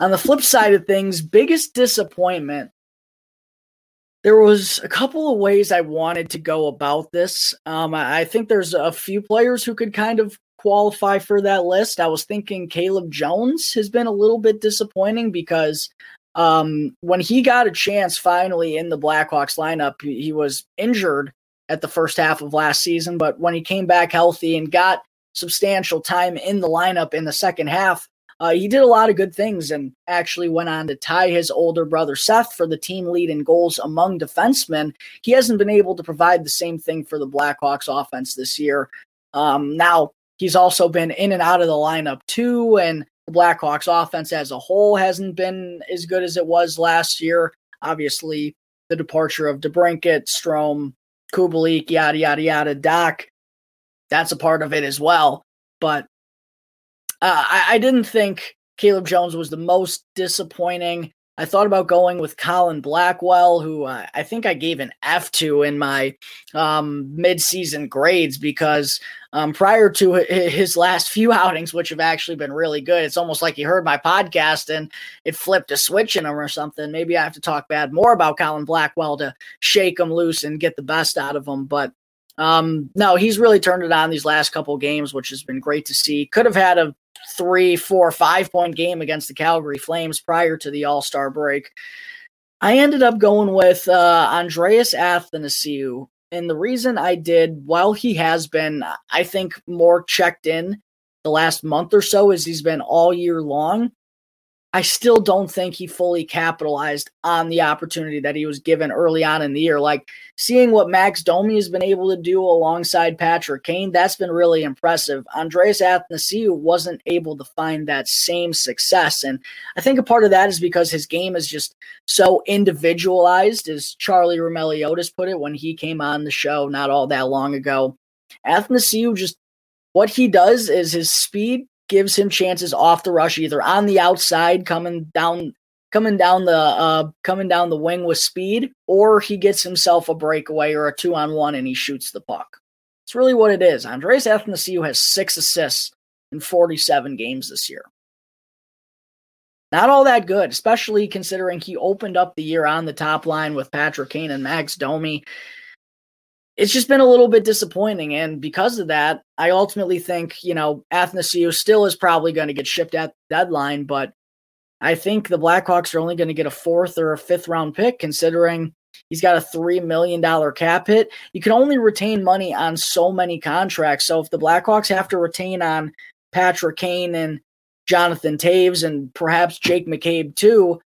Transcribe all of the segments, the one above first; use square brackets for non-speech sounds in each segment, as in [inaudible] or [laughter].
On the flip side of things, biggest disappointment. There was a couple of ways I wanted to go about this. Um, I think there's a few players who could kind of qualify for that list. I was thinking Caleb Jones has been a little bit disappointing because um, when he got a chance finally in the Blackhawks lineup, he, he was injured at the first half of last season, but when he came back healthy and got substantial time in the lineup in the second half, uh, he did a lot of good things and actually went on to tie his older brother Seth for the team lead in goals among defensemen. He hasn't been able to provide the same thing for the Blackhawks offense this year. Um, now, he's also been in and out of the lineup too, and the Blackhawks offense as a whole hasn't been as good as it was last year. Obviously, the departure of DeBrincat, Strome, Kubalik, yada, yada, yada, Dach, that's a part of it as well. But uh, I, I didn't think Caleb Jones was the most disappointing. I thought about going with Colin Blackwell, who uh, I think I gave an F to in my um, midseason grades because um, prior to his last [laughs] few outings, which have actually been really good, it's almost like he heard my podcast and it flipped a switch in him or something. Maybe I have to talk bad more about Colin Blackwell to shake him loose and get the best out of him. But um, no, he's really turned it on these last couple games, which has been great to see. Could have had a three, four, five point game against the Calgary Flames prior to the All Star break. I ended up going with uh, Andreas Athanasiou. And the reason I did, while he has been, I think, more checked in the last month or so, as he's been all year long, I still don't think he fully capitalized on the opportunity that he was given early on in the year. Like seeing what Max Domi has been able to do alongside Patrick Kane, that's been really impressive. Andreas Athanasiou wasn't able to find that same success. And I think a part of that is because his game is just so individualized, as Charlie Roumeliotis put it when he came on the show not all that long ago. Athanasiou just what he does is his speed gives him chances off the rush, either on the outside, coming down, coming down the uh, coming down the wing with speed, or he gets himself a breakaway or a two on one and he shoots the puck. It's really what it is. Andres Athanasiou has six assists in 47 games this year. Not all that good, especially considering he opened up the year on the top line with Patrick Kane and Max Domi it's just been a little bit disappointing. And because of that, I ultimately think, you know, Athanasiou still is probably going to get shipped at deadline, but I think the Blackhawks are only going to get a fourth or a fifth round pick considering he's got a $3 million cap hit. You can only retain money on so many contracts. So if the Blackhawks have to retain on Patrick Kane and Jonathan Toews and perhaps Jake McCabe too,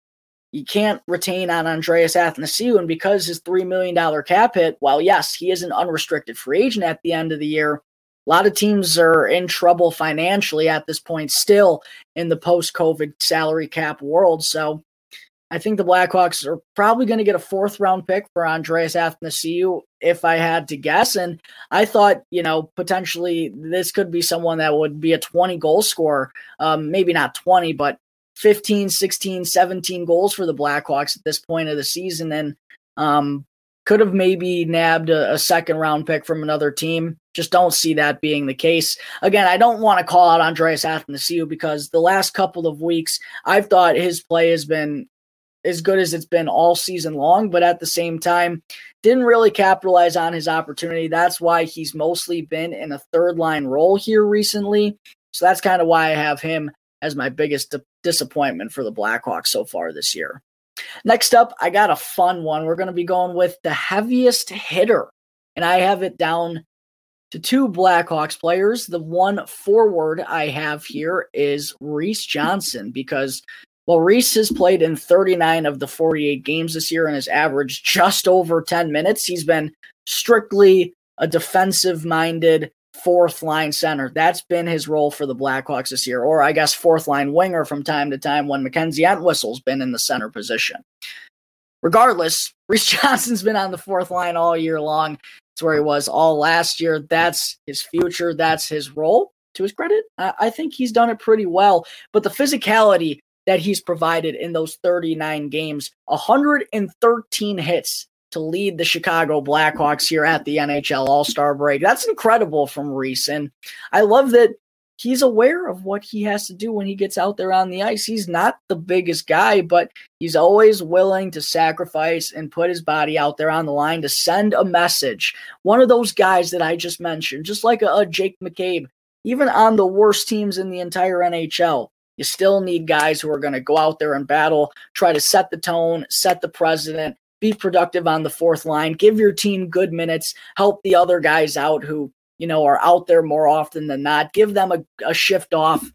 you can't retain on Andreas Athanasiou. And because his $3 million cap hit, while yes, he is an unrestricted free agent at the end of the year, a lot of teams are in trouble financially at this point, still in the post COVID salary cap world. So I think the Blackhawks are probably going to get a fourth round pick for Andreas Athanasiou, if I had to guess. And I thought, you know, potentially this could be someone that would be a 20 goal scorer. Um, maybe not 20, but 15, 16, 17 goals for the Blackhawks at this point of the season and um, could have maybe nabbed a, a, second round pick from another team. Just don't see that being the case. Again, I don't want to call out Andreas Athanasiou because the last couple of weeks, I've thought his play has been as good as it's been all season long, but at the same time, didn't really capitalize on his opportunity. That's why he's mostly been in a third line role here recently. So that's kind of why I have him as my biggest di- disappointment for the Blackhawks so far this year. Next up, I got a fun one. We're going to be going with the heaviest hitter, and I have it down to two Blackhawks players. The one forward I have here is Reese Johnson because well, Reese has played in 39 of the 48 games this year and has averaged just over 10 minutes. He's been strictly a defensive minded fourth line center. That's been his role for the Blackhawks this year, or I guess fourth line winger from time to time when Mackenzie Entwistle's been in the center position. Regardless, [laughs] Reese Johnson's been on the fourth line all year long. It's where he was all last year. That's his future. That's his role. To his credit, I think he's done it pretty well. But the physicality that he's provided in those 39 games, 113 hits to lead the Chicago Blackhawks here at the NHL All Star break. That's incredible from Reese. And I love that he's aware of what he has to do when he gets out there on the ice. He's not the biggest guy, but he's always willing to sacrifice and put his body out there on the line to send a message. One of those guys that I just mentioned, just like a, a Jake McCabe, even on the worst teams in the entire NHL, you still need guys who are going to go out there and battle, try to set the tone, set the precedent, be productive on the fourth line, give your team good minutes, help the other guys out who you know, are out there more often than not. Give them a, a shift off.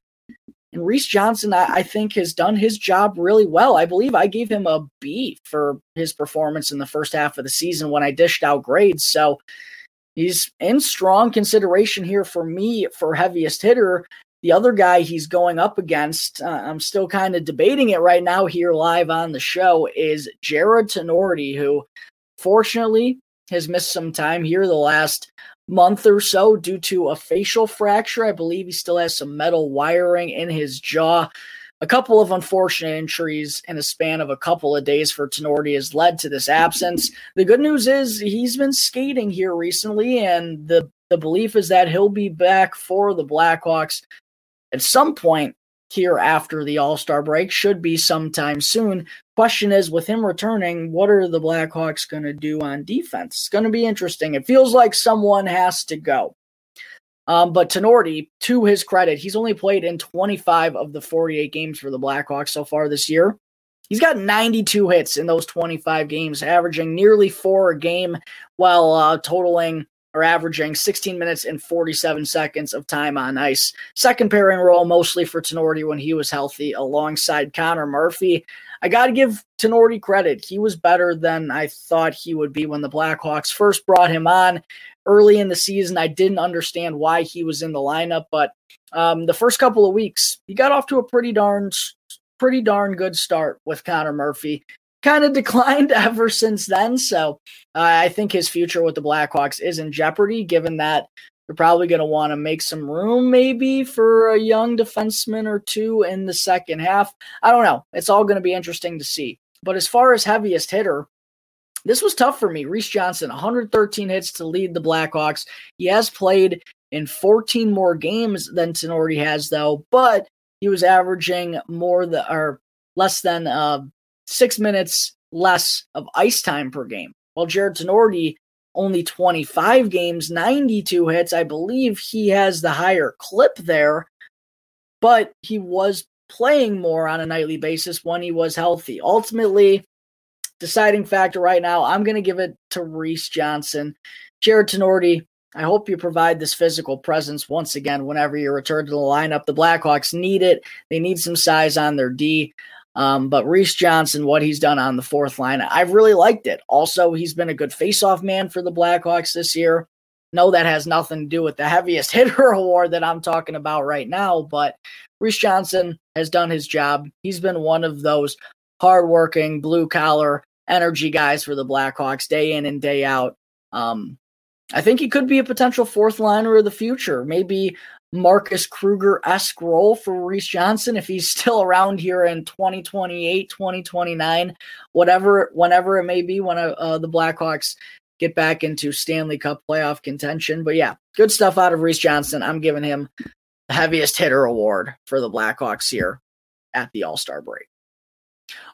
And Reese Johnson, I, I, think, has done his job really well. I believe I gave him a B for his performance in the first half of the season when I dished out grades. So he's in strong consideration here for me for heaviest hitter. The other guy he's going up against, uh, I'm still kind of debating it right now here live on the show, is Jarred Tinordi, who fortunately has missed some time here the last month or so due to a facial fracture. I believe he still has some metal wiring in his jaw. A couple of unfortunate injuries in a span of a couple of days for Tinordi has led to this absence. The good news is he's been skating here recently, and the, the belief is that he'll be back for the Blackhawks at some point here after the All Star break, should be sometime soon. Question is, with him returning, what are the Blackhawks going to do on defense? It's going to be interesting. It feels like someone has to go. Um, but Tinordi, to his credit, he's only played in 25 of the 48 games for the Blackhawks so far this year. He's got 92 hits in those 25 games, averaging nearly four a game, while uh, totaling are averaging 16 minutes and 47 seconds of time on ice. Second pairing role mostly for Tinordi when he was healthy alongside Connor Murphy. I got to give Tinordi credit. He was better than I thought he would be when the Blackhawks first brought him on early in the season. I didn't understand why he was in the lineup, but um, the first couple of weeks, he got off to a pretty darn pretty darn good start with Connor Murphy kind of [laughs] declined ever since then. So uh, I think his future with the Blackhawks is in jeopardy, given that they're probably going to want to make some room maybe for a young defenseman or two in the second half. I don't know. It's all going to be interesting to see. But as far as heaviest hitter, this was tough for me. Reese Johnson, 113 hits to lead the Blackhawks. He has played in 14 more games than Tinordi has, though, but he was averaging more than or less than uh, six minutes less of ice time per game. While Jarred Tinordi only 25 games, 92 hits. I believe he has the higher clip there, but he was playing more on a nightly basis when he was healthy. Ultimately, deciding factor right now, I'm going to give it to Reese Johnson. Jarred Tinordi, I hope you provide this physical presence once again whenever you return to the lineup. The Blackhawks need it. They need some size on their D. Um, but Reese Johnson, what he's done on the fourth line, I've really liked it. Also, he's been a good faceoff man for the Blackhawks this year. No, that has nothing to do with the heaviest [laughs] hitter award that I'm talking about right now, but Reese Johnson has done his job. He's been one of those hardworking, blue collar energy guys for the Blackhawks day in and day out. Um, I think he could be a potential fourth liner of the future. Maybe Marcus Kruger esque role for Reese Johnson if he's [laughs] still around here in 2028, 2029, whatever, whenever it may be when uh, uh, the Blackhawks get back into Stanley Cup playoff contention. But yeah, good stuff out of Reese Johnson. I'm giving him the heaviest hitter award for the Blackhawks here at the All Star break.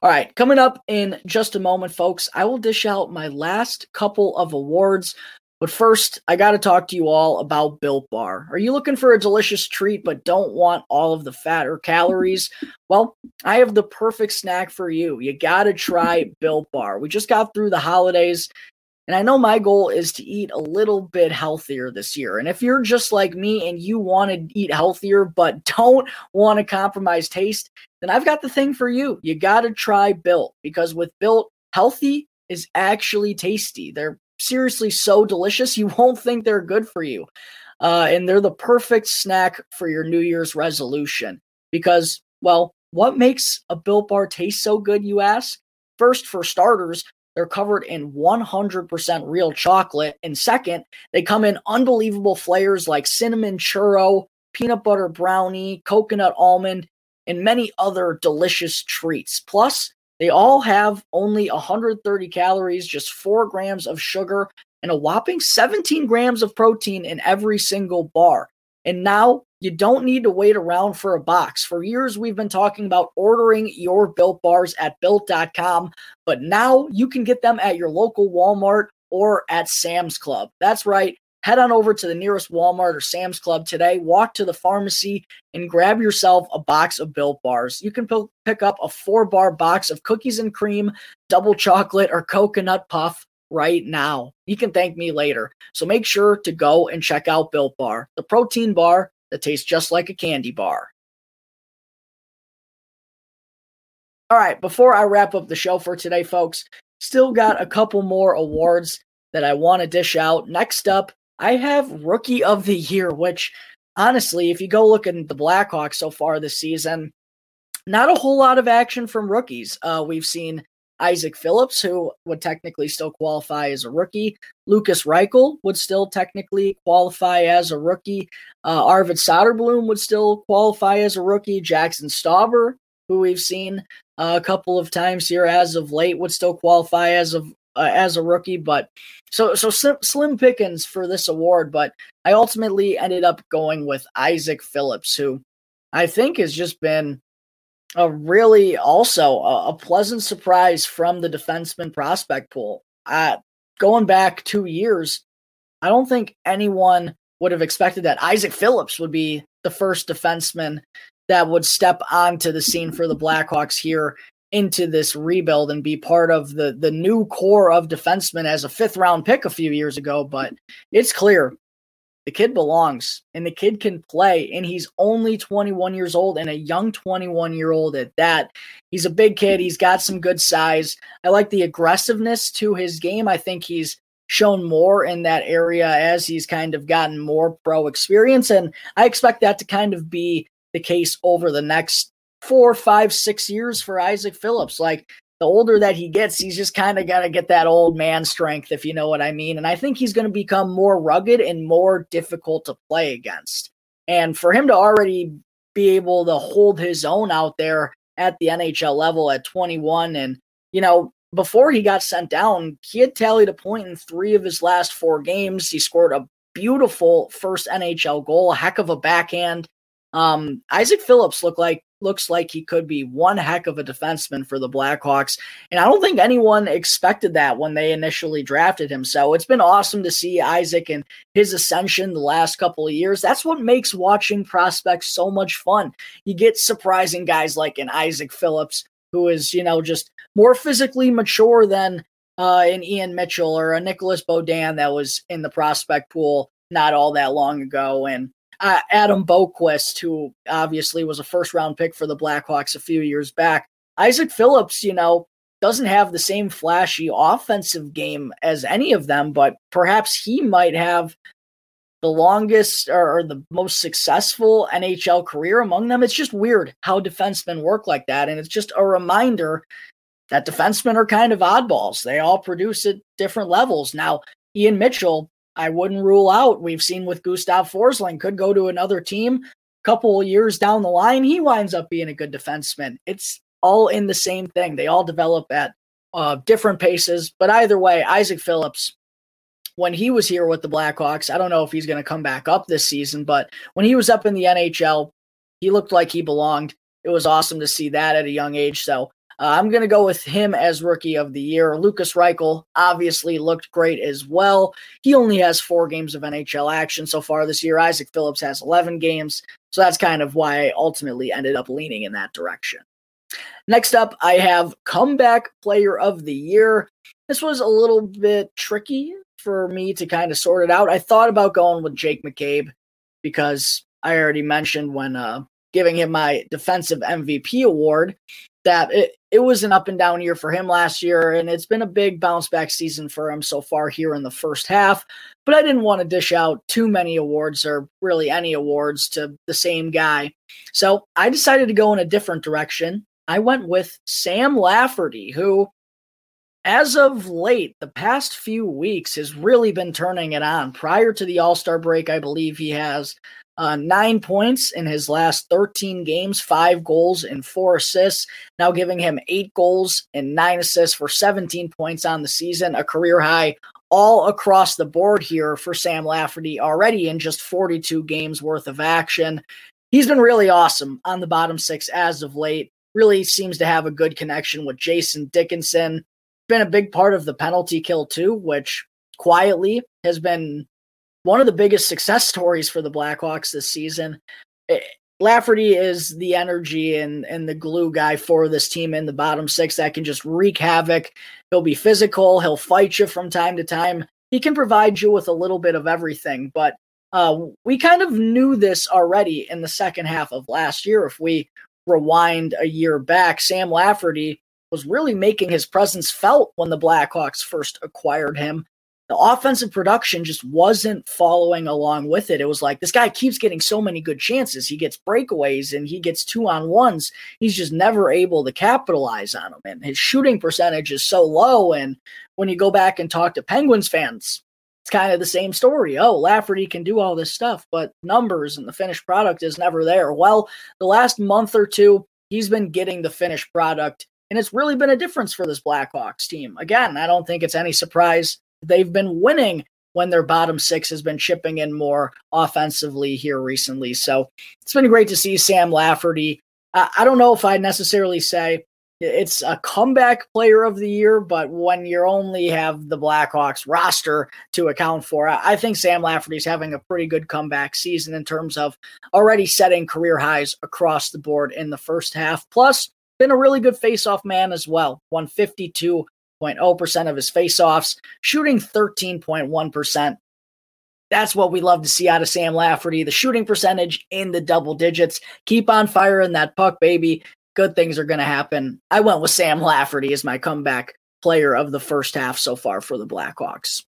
All right, coming up in just a moment, folks, I will dish out my last couple of awards but first, I got to talk to you all about Built Bar. Are you looking for a delicious treat but don't want all of the fat or calories? Well, I have the perfect snack for you. You got to try Built Bar. We just got through the holidays, and I know my goal is to eat a little bit healthier this year. And if you're just like me and you want to eat healthier but [laughs] don't want to compromise taste, then I've got the thing for you. You got to try Built because with Built, healthy is actually tasty. They're seriously so delicious, you won't think they're good for you. Uh, and they're the perfect snack for your New Year's resolution because, well, what makes a Built Bar taste so good, you ask? First, for starters, they're covered in 100% real chocolate. And second, they come in unbelievable flavors like cinnamon churro, peanut butter brownie, coconut almond, and many other delicious treats. Plus, they all have only 130 calories, just four grams of sugar, and a whopping 17 grams of protein in every single bar. And now you don't need to wait around for a box. For years, we've been talking about ordering your built bars at built.com, but now you can get them at your local Walmart or at Sam's Club. That's right. Head on over to the nearest Walmart or Sam's Club today, walk to the pharmacy, and grab yourself a box of Built Bars. You can p- pick up a four bar box of cookies and cream, double chocolate, or coconut puff right now. You can thank me later. So make sure to go and check out Built Bar, the protein bar that tastes just like a candy bar. All right, before I wrap up the show for today, folks, still got a couple more awards that I want to dish out. Next up, I have Rookie of the Year, which honestly, if you go look at the Blackhawks so far this season, not a whole lot of action from rookies. Uh, we've seen Isaak Phillips, who would technically still qualify as a rookie. Lukas Reichel would still technically qualify as a rookie. Uh, Arvid Soderblom would still qualify as a rookie. Jaxson Stauber, who we've seen uh, a couple of times here as of late, would still qualify as of uh, as a rookie. But so so slim, slim pickings for this award. But I ultimately ended up going with Isaak Phillips, who I think has just been a really also a, a pleasant surprise from the defenseman prospect pool. Uh, going back two years, I don't think anyone would have expected that Isaak Phillips would be the first defenseman that would step onto the scene for the Blackhawks here into this rebuild and be part of the the new core of defensemen as a fifth round pick a few years ago. But it's clear the kid belongs and the kid can play and he's only 21 years old and a young 21 year old at that. He's a big kid. He's got some good size. I like the aggressiveness to his game. I think he's shown more in that area as he's kind of gotten more pro experience and i expect that to kind of be the case over the next four, five, six years for Isaak Phillips. Like the older that he gets, he's just kind of got to get that old man strength, if you know what I mean. And I think he's going to become more rugged and more difficult to play against. And for him to already be able to hold his own out there at the NHL level at 21, and, you know, before he got sent down, he had tallied a point in three of his last four games. He scored a beautiful first NHL goal, a heck of a backhand. Um, Isaak Phillips looked like looks like he could be one heck of a defenseman for the Blackhawks. And I don't think anyone expected that when they initially drafted him. So it's been awesome to see Isaak and his ascension the last couple of years. That's what makes watching prospects so much fun. You get surprising guys like an Isaak Phillips, who is, you know, just more physically mature than uh, an Ian Mitchell or a Nicolas Beaudin that was in the prospect pool not all that long ago. And uh, Adam Boqvist, who obviously was a first round pick for the Blackhawks a few years back. Isaak Phillips, you know, doesn't have the same flashy offensive game as any of them, but perhaps he might have the longest or, the most successful NHL career among them. It's just weird how defensemen work like that. And it's just a reminder that defensemen are kind of oddballs. They all produce at different levels. Now, Ian Mitchell I wouldn't rule out. We've seen with Gustav Forsling could go to another team. A couple years down the line, he winds up being a good defenseman. It's all in the same thing. They all develop at uh, different paces. But either way, Isaak Phillips, when he was here with the Blackhawks, I don't know if he's going to come back up this season, but when he was up in the NHL, he looked like he belonged. It was awesome to see that at a young age. So uh, I'm going to go with him as rookie of the year. Lukas Reichel obviously looked great as well. He only has four games of NHL action so far this year. Isaak Phillips has 11 games. So that's kind of why I ultimately ended up leaning in that direction. Next up, I have comeback player of the year. This was a little bit tricky for me to kind of sort it out. I thought about going with Jake McCabe because I already mentioned when uh, giving him my defensive MVP award that it, it was an up and down year for him last year, and it's been a big bounce back season for him so far here in the first half. But I didn't want to dish out too many awards or really any awards to the same guy. So I decided to go in a different direction. I went with Sam Lafferty, who, as of late, the past few weeks, has really been turning it on. Prior to the All Star break, I believe he has uh, nine points in his last 13 games, five goals and four assists, now giving him eight goals and nine assists for 17 points on the season, a career high all across the board here for Sam Lafferty already in just 42 games worth of action. He's been really awesome on the bottom six as of late. Really seems to have a good connection with Jason Dickinson. Been a big part of the penalty kill, too, which quietly has been one of the biggest success stories for the Blackhawks this season. Eh, Lafferty is the energy and, and the glue guy for this team in the bottom six that can just wreak havoc. He'll be physical, he'll fight you from time to time. He can provide you with a little bit of everything, but uh, we kind of knew this already in the second half of last year. If we rewind a year back, Sam Lafferty was really making his presence felt when the Blackhawks first acquired him the offensive production just wasn't following along with it. It was like this guy keeps getting so many good chances. He gets breakaways and he gets two on ones. He's just never able to capitalize on them. And his shooting percentage is so low. And when you go back and talk to Penguins fans, it's kind of the same story. Oh, Lafferty can do all this stuff, but numbers and the finished product is never there. Well, the last month or two, he's been getting the finished product. And it's really been a difference for this Blackhawks team. Again, I don't think it's any surprise they've been winning when their bottom six has been chipping in more offensively here recently. So it's been great to see Sam Lafferty. I don't know if I'd necessarily say it's a comeback player of the year, but when you only have the Blackhawks roster to account for, I think Sam Lafferty's having a pretty good comeback season in terms of already setting career highs across the board in the first half. Plus, been a really good face-off man as well. 152 0.0% of his faceoffs, shooting 13.1%. That's what we love to see out of Sam Lafferty. The shooting percentage in the double digits. Keep on firing that puck, baby. Good things are going to happen. I went with Sam Lafferty as my comeback player of the first half so far for the Blackhawks.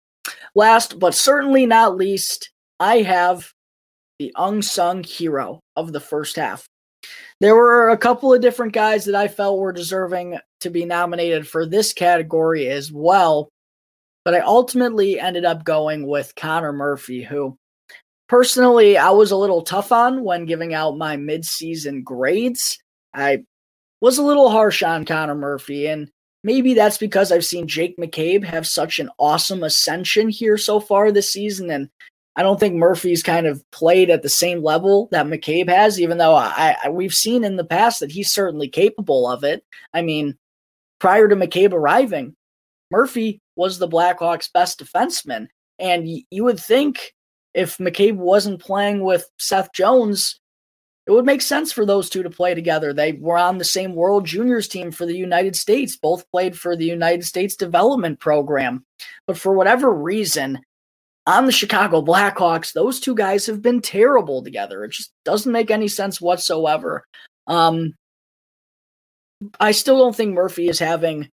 Last but certainly not least, I have the unsung hero of the first half. There were a couple of different guys that I felt were deserving to be nominated for this category as well, but I ultimately ended up going with Connor Murphy, who personally I was a little tough on when giving out my midseason grades. I was a little harsh on Connor Murphy, and maybe that's because I've seen Jake McCabe have such an awesome ascension here so far this season, and I don't think Murphy's kind of played at the same level that McCabe has, even though I, I, we've seen in the past that he's certainly capable of it. I mean, prior to McCabe arriving, Murphy was the Blackhawks' best defenseman, and y- you would think if McCabe wasn't playing with Seth Jones, it would make sense for those two to play together. They were on the same World Juniors team for the United States, both played for the United States Development Program. But for whatever reason, on the Chicago Blackhawks, those two guys have been terrible together. It just doesn't make any sense whatsoever. Um, I still don't think Murphy is having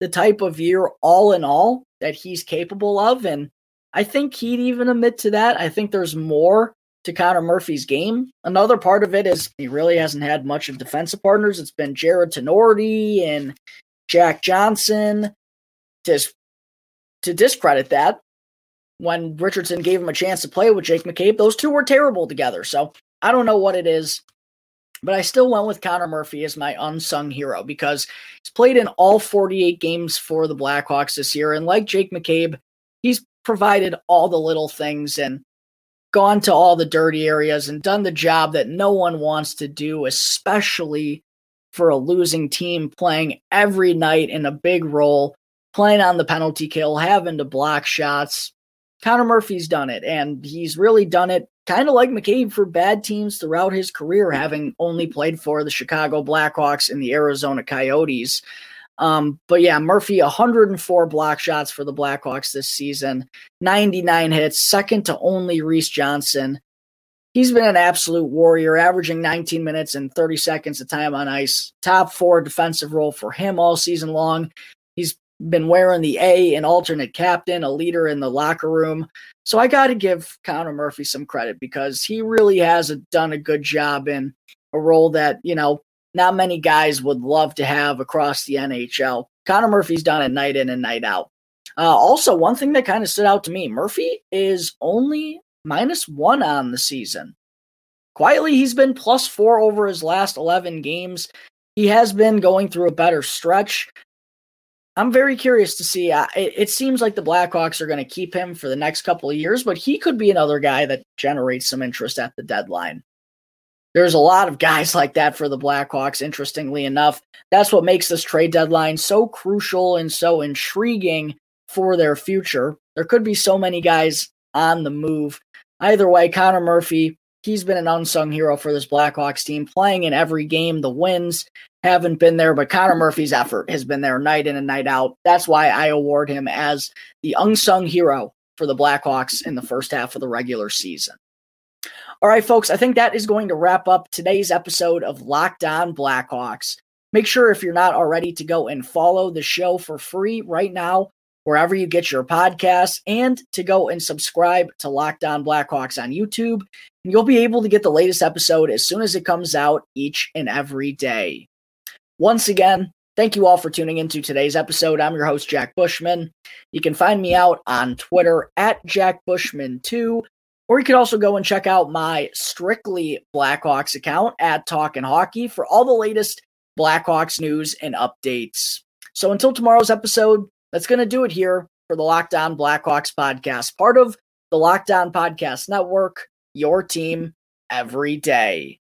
the type of year all in all that he's capable of. And I think he'd even admit to that. I think there's more to Connor Murphy's game. Another part of it is he really hasn't had much of defensive partners. It's been Jarred Tinordi and Jack Johnson. To, to discredit that, when Richardson gave him a chance to play with Jake McCabe, those two were terrible together. So I don't know what it is, but I still went with Connor Murphy as my unsung hero because he's played in all 48 games for the Blackhawks this year. And like Jake McCabe, he's provided all the little things and gone to all the dirty areas and done the job that no one wants to do, especially for a losing team playing every night in a big role, playing on the penalty kill, having to block shots, Connor Murphy's done it, and he's really done it kind of like McCabe for bad teams throughout his career, having only played for the Chicago Blackhawks and the Arizona Coyotes. Um, but yeah, Murphy, 104 block shots for the Blackhawks this season, 99 hits, second to only Reese Johnson. He's been an absolute warrior, averaging 19 minutes and 30 seconds of time on ice. Top four defensive role for him all season long. Been wearing the A, an alternate captain, a leader in the locker room. So I got to give Connor Murphy some credit because he really has a, done a good job in a role that, you know, not many guys would love to have across the NHL. Connor Murphy's done it night in and night out. Uh, also, one thing that kind of stood out to me Murphy is only minus one on the season. Quietly, he's been plus four over his last 11 games. He has been going through a better stretch. I'm very curious to see. Uh, it, it, seems like the Blackhawks are going to keep him for the next couple of years, but he could be another guy that generates some interest at the deadline. There's a lot of guys [laughs] like that for the Blackhawks, interestingly enough. That's what makes this trade deadline so crucial and so intriguing for their future. There could be so many guys on the move. Either way, Connor Murphy, he's been an unsung hero for this Blackhawks team, playing in every game. The wins haven't been there, but Connor Murphy's effort has been there night in and night out. That's why I award him as the unsung hero for the Blackhawks in the first half of the regular season. All right, folks, I think that is going to wrap up today's episode of Locked On Blackhawks. Make sure if you're not already to go and follow the show for free right now, wherever you get your podcasts, and to go and subscribe to Locked On Blackhawks on YouTube. And you'll be able to get the latest episode as soon as it comes out each and every day. Once again, thank you all for tuning into today's episode. I'm your host, Jack Bushman. You can find me out on Twitter at Jack Bushman2 or you could also go and check out my strictly Blackhawks account at Talkin' Hockey for all the latest Blackhawks news and updates. So until tomorrow's episode, that's going to do it here for the Locked On Blackhawks podcast, part of the Locked On Podcast Network, your team every day.